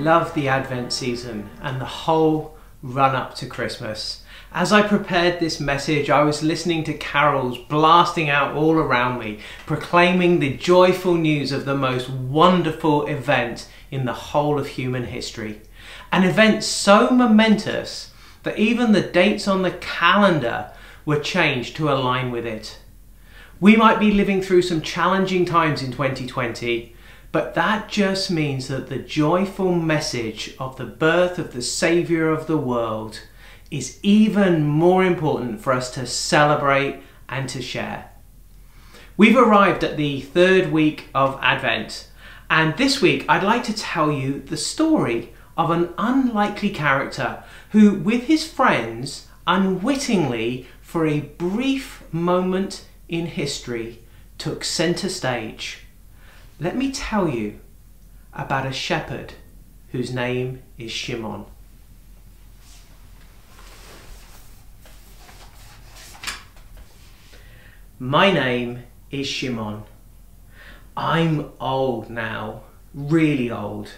Love the Advent season and the whole run up to Christmas. As I prepared this message, I was listening to carols blasting out all around me, proclaiming the joyful news of the most wonderful event in the whole of human history. An event so momentous that even the dates on the calendar were changed to align with it. We might be living through some challenging times in 2020, but that just means that the joyful message of the birth of the Saviour of the world is even more important for us to celebrate and to share. We've arrived at the third week of Advent, and this week I'd like to tell you the story of an unlikely character who, with his friends, unwittingly, for a brief moment in history, took centre stage. Let me tell you about a shepherd whose name is Shimon. My name is Shimon. I'm old now, really old.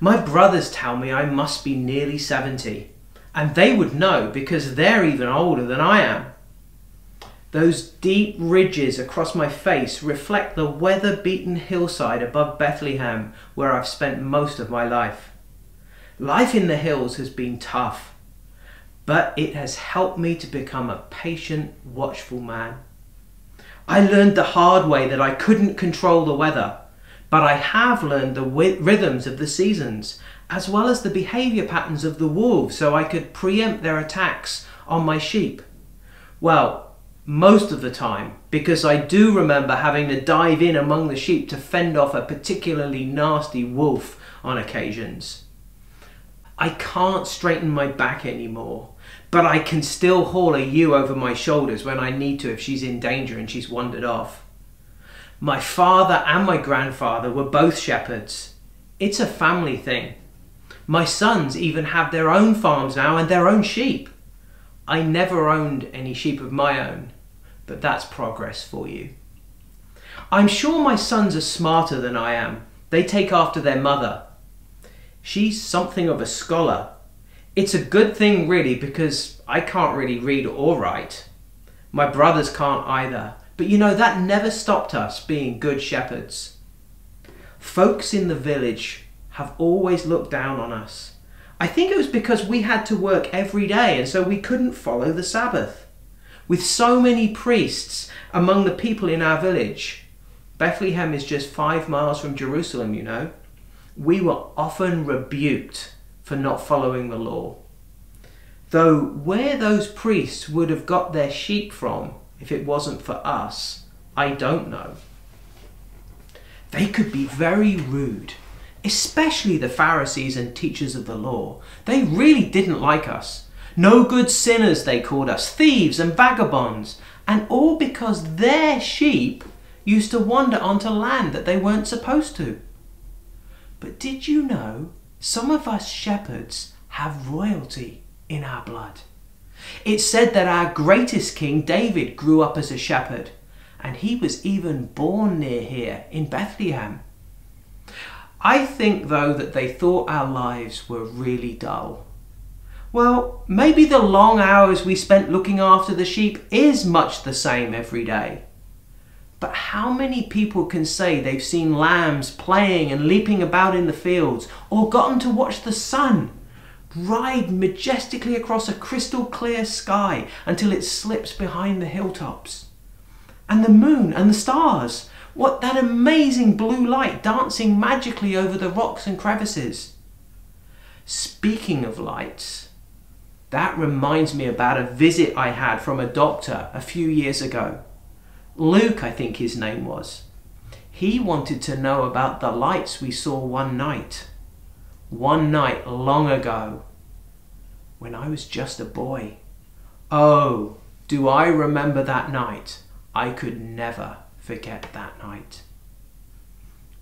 My brothers tell me I must be nearly 70, and they would know because they're even older than I am. Those deep ridges across my face reflect the weather beaten hillside above Bethlehem where I've spent most of my life. Life in the hills has been tough, but it has helped me to become a patient, watchful man. I learned the hard way that I couldn't control the weather, but I have learned the rhythms of the seasons, as well as the behaviour patterns of the wolves so I could preempt their attacks on my sheep. Well, most of the time, because I do remember having to dive in among the sheep to fend off a particularly nasty wolf on occasions. I can't straighten my back anymore but I can still haul a ewe over my shoulders when I need to if she's in danger and she's wandered off. My father and my grandfather were both shepherds. It's a family thing. My sons even have their own farms now and their own sheep. I never owned any sheep of my own, but that's progress for you. I'm sure my sons are smarter than I am. They take after their mother. She's something of a scholar it's a good thing really because I can't really read or write. My brothers can't either. But you know, that never stopped us being good shepherds. Folks in the village have always looked down on us. I think it was because we had to work every day and so we couldn't follow the Sabbath. With so many priests among the people in our village, Bethlehem is just five miles from Jerusalem, you know, we were often rebuked for not following the law. Though where those priests would have got their sheep from if it wasn't for us, I don't know. They could be very rude, especially the Pharisees and teachers of the law. They really didn't like us. No good sinners, they called us, thieves and vagabonds, and all because their sheep used to wander onto land that they weren't supposed to. But did you know some of us shepherds have royalty in our blood. It's said that our greatest king, David, grew up as a shepherd, and he was even born near here in Bethlehem. I think, though, that they thought our lives were really dull. Well, maybe the long hours we spent looking after the sheep is much the same every day. But how many people can say they've seen lambs playing and leaping about in the fields, or gotten to watch the sun ride majestically across a crystal clear sky until it slips behind the hilltops? And the moon and the stars, what that amazing blue light dancing magically over the rocks and crevices. Speaking of lights, that reminds me about a visit I had from a doctor a few years ago. Luke, I think his name was. He wanted to know about the lights we saw one night. One night long ago, when I was just a boy. Oh, do I remember that night? I could never forget that night.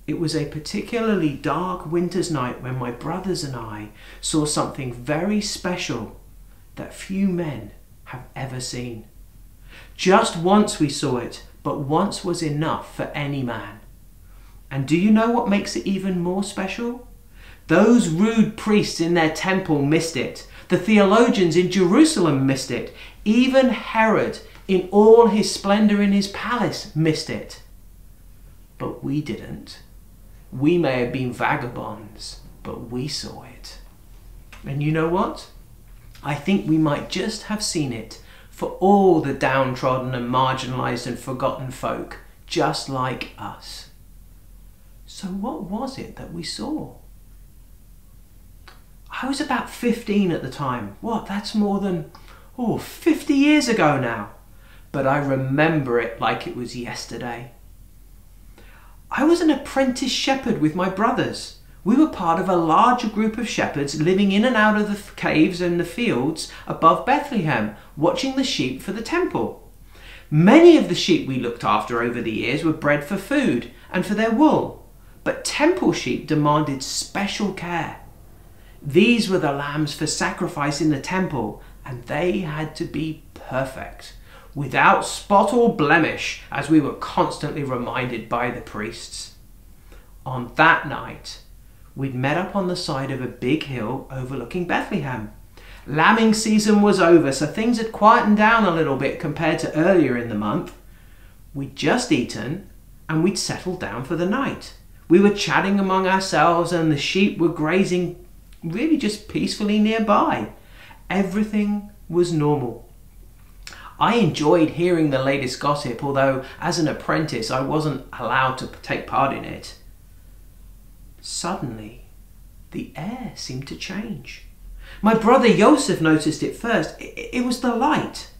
It was a particularly dark winter's night when my brothers and I saw something very special that few men have ever seen. Just once we saw it, but once was enough for any man. And do you know what makes it even more special? Those rude priests in their temple missed it. The theologians in Jerusalem missed it. Even Herod, in all his splendor in his palace, missed it. But we didn't. We may have been vagabonds, but we saw it. And you know what? I think we might just have seen it for all the downtrodden and marginalized and forgotten folk, just like us. So, what was it that we saw? I was about 15 at the time. What, that's more than, oh, 50 years ago now. But I remember it like it was yesterday. I was an apprentice shepherd with my brothers. We were part of a larger group of shepherds living in and out of the caves and the fields above Bethlehem, watching the sheep for the temple. Many of the sheep we looked after over the years were bred for food and for their wool, but temple sheep demanded special care. These were the lambs for sacrifice in the temple, and they had to be perfect without spot or blemish, as we were constantly reminded by the priests. On that night, we'd met up on the side of a big hill overlooking Bethlehem. Lambing season was over, so things had quietened down a little bit compared to earlier in the month. We'd just eaten and we'd settled down for the night. We were chatting among ourselves, and the sheep were grazing really just peacefully nearby. Everything was normal. I enjoyed hearing the latest gossip, although as an apprentice I wasn't allowed to take part in it. Suddenly, the air seemed to change. My brother Joseph noticed it first. It was the light.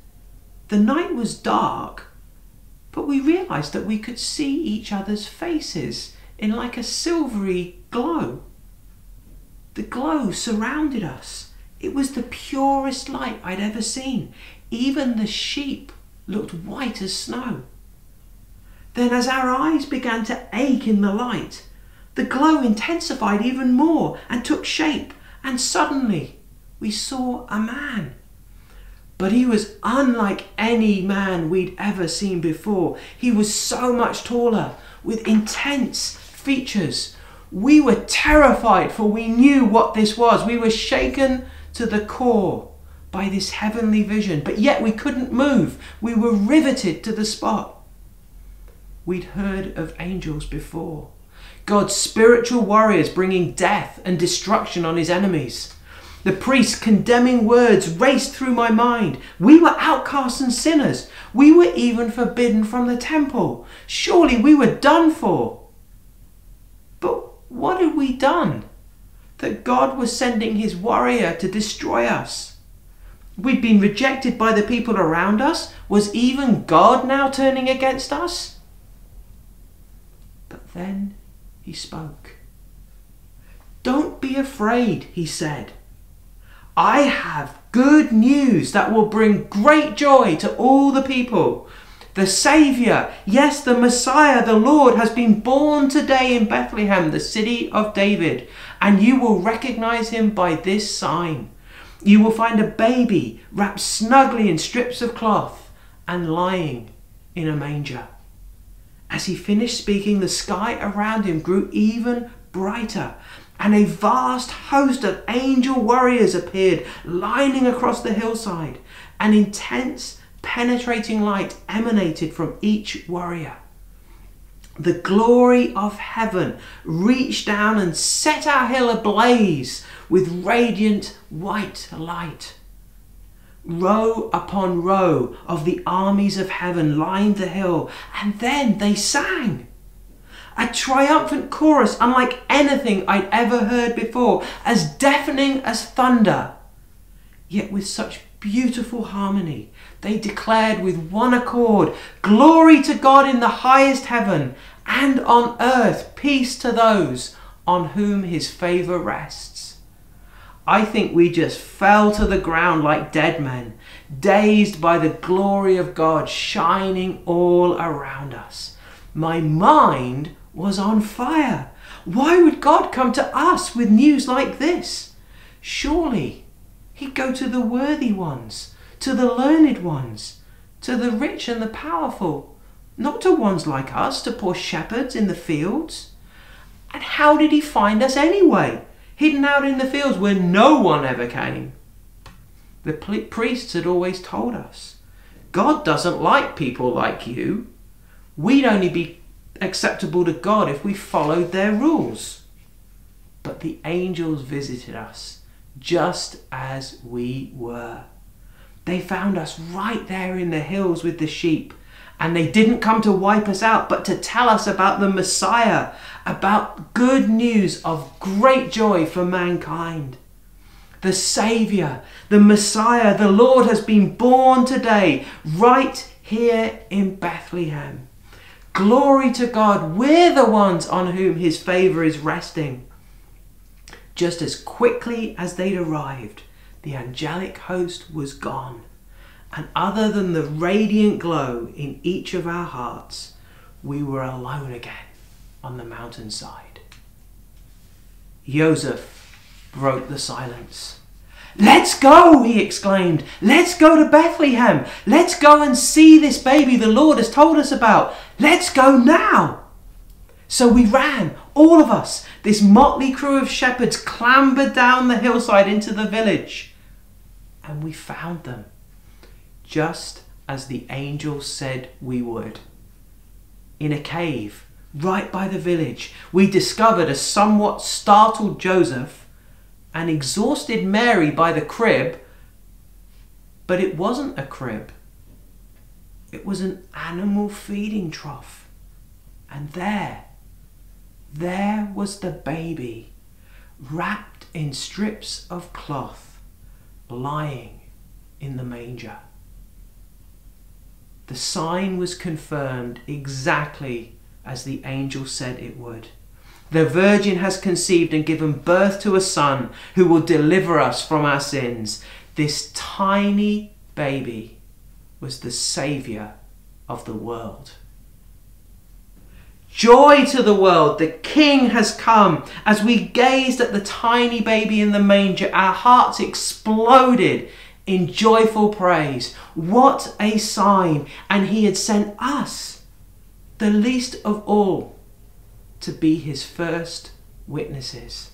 The night was dark, but we realized that we could see each other's faces in like a silvery glow. The glow surrounded us. It was the purest light I'd ever seen. Even the sheep looked white as snow. Then, as our eyes began to ache in the light, the glow intensified even more and took shape, and suddenly we saw a man. But he was unlike any man we'd ever seen before. He was so much taller, with intense features. We were terrified, for we knew what this was. We were shaken to the core by this heavenly vision, but yet we couldn't move. We were riveted to the spot. We'd heard of angels before. God's spiritual warriors bringing death and destruction on his enemies. The priest's condemning words raced through my mind. We were outcasts and sinners. We were even forbidden from the temple. Surely we were done for. But what had we done? That God was sending his warrior to destroy us. We'd been rejected by the people around us. Was even God now turning against us? But then he spoke. Don't be afraid, he said. I have good news that will bring great joy to all the people. The Saviour, yes, the Messiah, the Lord, has been born today in Bethlehem, the city of David, and you will recognize him by this sign. You will find a baby wrapped snugly in strips of cloth and lying in a manger. As he finished speaking, the sky around him grew even brighter, and a vast host of angel warriors appeared, lining across the hillside. An intense, penetrating light emanated from each warrior. The glory of heaven reached down and set our hill ablaze with radiant white light. Row upon row of the armies of heaven lined the hill, and then they sang. A triumphant chorus unlike anything I'd ever heard before, as deafening as thunder. Yet with such beautiful harmony, they declared with one accord, Glory to God in the highest heaven, and on earth peace to those on whom his favour rests. I think we just fell to the ground like dead men, dazed by the glory of God shining all around us. My mind was on fire. Why would God come to us with news like this? Surely He'd go to the worthy ones, to the learned ones, to the rich and the powerful, not to ones like us, to poor shepherds in the fields. And how did He find us anyway? Hidden out in the fields where no one ever came. The priests had always told us God doesn't like people like you. We'd only be acceptable to God if we followed their rules. But the angels visited us just as we were. They found us right there in the hills with the sheep. And they didn't come to wipe us out, but to tell us about the Messiah, about good news of great joy for mankind. The Saviour, the Messiah, the Lord has been born today, right here in Bethlehem. Glory to God, we're the ones on whom His favour is resting. Just as quickly as they'd arrived, the angelic host was gone. And other than the radiant glow in each of our hearts, we were alone again on the mountainside. Joseph broke the silence. Let's go, he exclaimed. Let's go to Bethlehem. Let's go and see this baby the Lord has told us about. Let's go now. So we ran, all of us. This motley crew of shepherds clambered down the hillside into the village. And we found them, just as the angel said we would. In a cave right by the village, we discovered a somewhat startled Joseph and exhausted Mary by the crib. But it wasn't a crib, it was an animal feeding trough. And there, there was the baby, wrapped in strips of cloth, lying in the manger. The sign was confirmed exactly as the angel said it would. The virgin has conceived and given birth to a son who will deliver us from our sins. This tiny baby was the Saviour of the world. Joy to the world, the King has come. As we gazed at the tiny baby in the manger, our hearts exploded in joyful praise. What a sign! And he had sent us, the least of all, to be his first witnesses.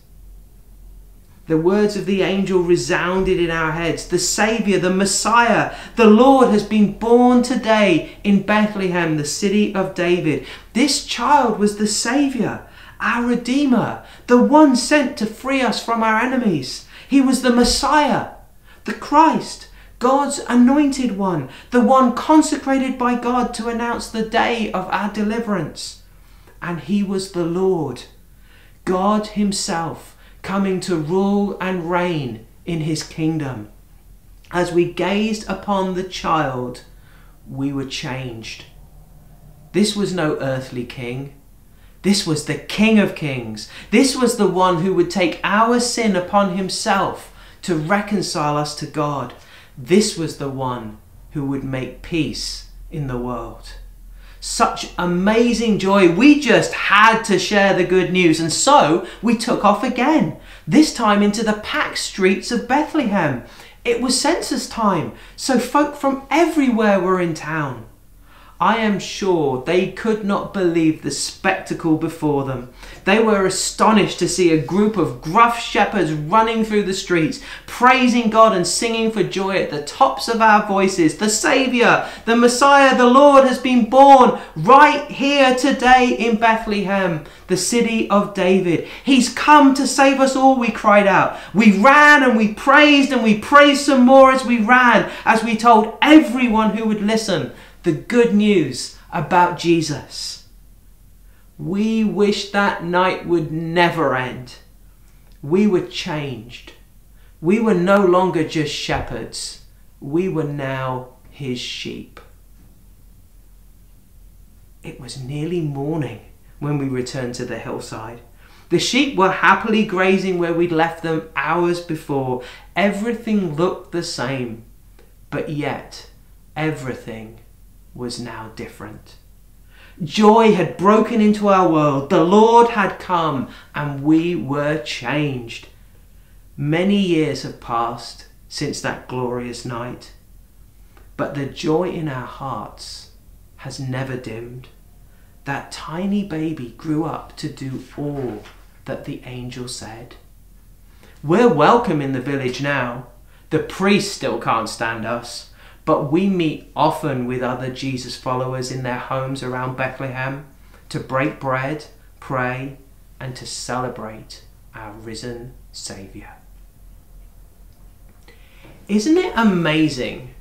The words of the angel resounded in our heads. The Saviour, the Messiah, the Lord has been born today in Bethlehem, the city of David. This child was the Saviour, our Redeemer, the one sent to free us from our enemies. He was the Messiah, the Christ, God's anointed one, the one consecrated by God to announce the day of our deliverance. And he was the Lord, God Himself coming to rule and reign in his kingdom. As we gazed upon the child, we were changed. This was no earthly king. This was the King of Kings. This was the one who would take our sin upon himself to reconcile us to God. This was the one who would make peace in the world such amazing joy. We just had to share the good news. And so we took off again, this time into the packed streets of Bethlehem. It was census time, so folk from everywhere were in town. I am sure they could not believe the spectacle before them. They were astonished to see a group of gruff shepherds running through the streets, praising God and singing for joy at the tops of our voices. The Saviour, the Messiah, the Lord has been born right here today in Bethlehem, the city of David. He's come to save us all, we cried out. We ran and we praised and we praised some more as we ran, as we told everyone who would listen the good news about Jesus. We wish that night would never end. We were changed. We were no longer just shepherds. We were now his sheep. It was nearly morning when we returned to the hillside. The sheep were happily grazing where we'd left them hours before. Everything looked the same, but yet everything was now different. Joy had broken into our world. The Lord had come and we were changed. Many years have passed since that glorious night, but the joy in our hearts has never dimmed. That tiny baby grew up to do all that the angel said. We're welcome in the village now. The priest still can't stand us, but we meet often with other Jesus followers in their homes around Bethlehem to break bread, pray, and to celebrate our risen Saviour. Isn't it amazing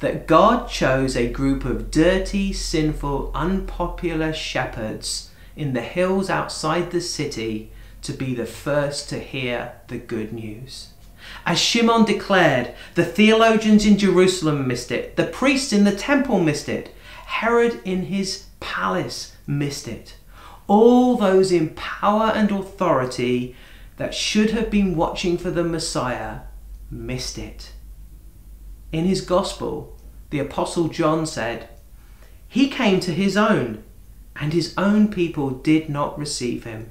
that God chose a group of dirty, sinful, unpopular shepherds in the hills outside the city to be the first to hear the good news? As Shimon declared, the theologians in Jerusalem missed it, the priests in the temple missed it, Herod in his palace missed it. All those in power and authority that should have been watching for the Messiah missed it. In his Gospel, the Apostle John said, He came to his own, and his own people did not receive him.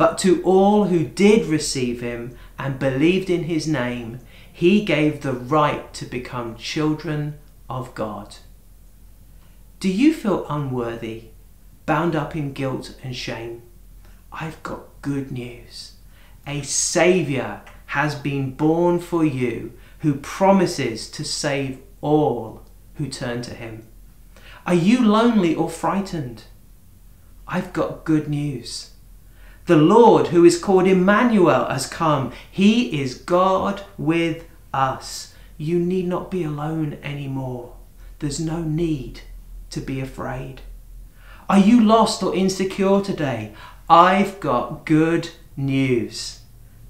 But to all who did receive him and believed in his name, he gave the right to become children of God. Do you feel unworthy, bound up in guilt and shame? I've got good news. A Saviour has been born for you who promises to save all who turn to him. Are you lonely or frightened? I've got good news. The Lord, who is called Emmanuel, has come. He is God with us. You need not be alone anymore. There's no need to be afraid. Are you lost or insecure today? I've got good news.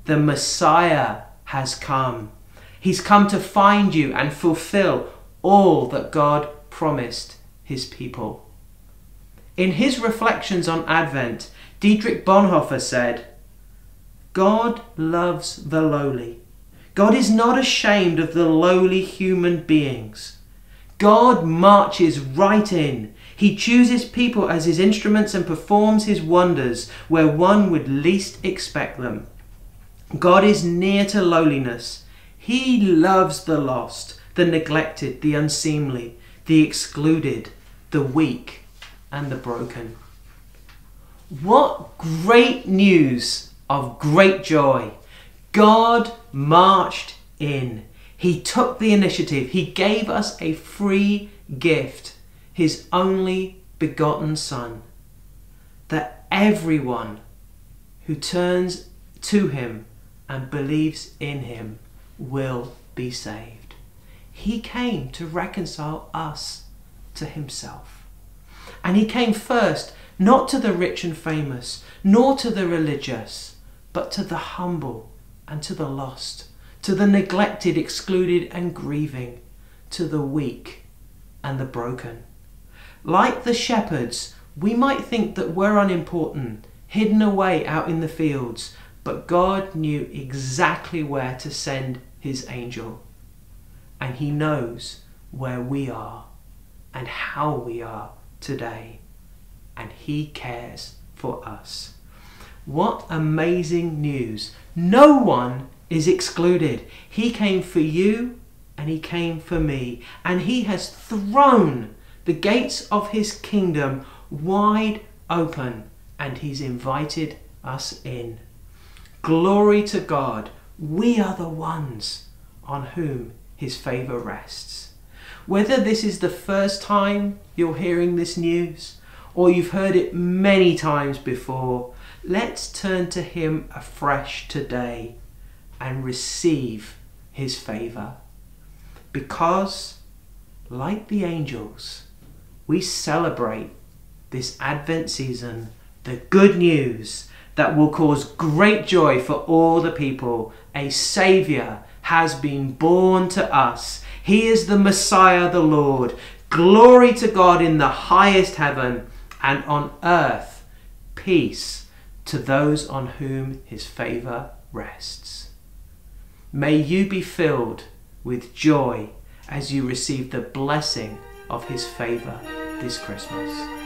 The Messiah has come. He's come to find you and fulfill all that God promised his people. In his reflections on Advent, Dietrich Bonhoeffer said, God loves the lowly. God is not ashamed of the lowly human beings. God marches right in. He chooses people as his instruments and performs his wonders where one would least expect them. God is near to lowliness he loves the lost, the neglected, the unseemly, the excluded, the weak, and the broken. What great news of great joy! God marched in. He took the initiative. He gave us a free gift, His only begotten Son, that everyone who turns to Him and believes in Him will be saved. He came to reconcile us to himself. And he came first, not to the rich and famous, nor to the religious, but to the humble and to the lost, to the neglected, excluded, and grieving, to the weak and the broken. Like the shepherds, we might think that we're unimportant, hidden away out in the fields, but God knew exactly where to send his angel. And he knows where we are and how we are today. And he cares for us. What amazing news! No one is excluded. He came for you and he came for me. And he has thrown the gates of his kingdom wide open and he's invited us in. Glory to God we are the ones on whom his favour rests. Whether this is the first time you're hearing this news or you've heard it many times before, let's turn to him afresh today and receive his favour. Because, like the angels, we celebrate this Advent season the good news that will cause great joy for all the people. A Saviour has been born to us. He is the Messiah, the Lord. Glory to God in the highest heaven, and on earth peace to those on whom his favour rests. May you be filled with joy as you receive the blessing of his favour this Christmas.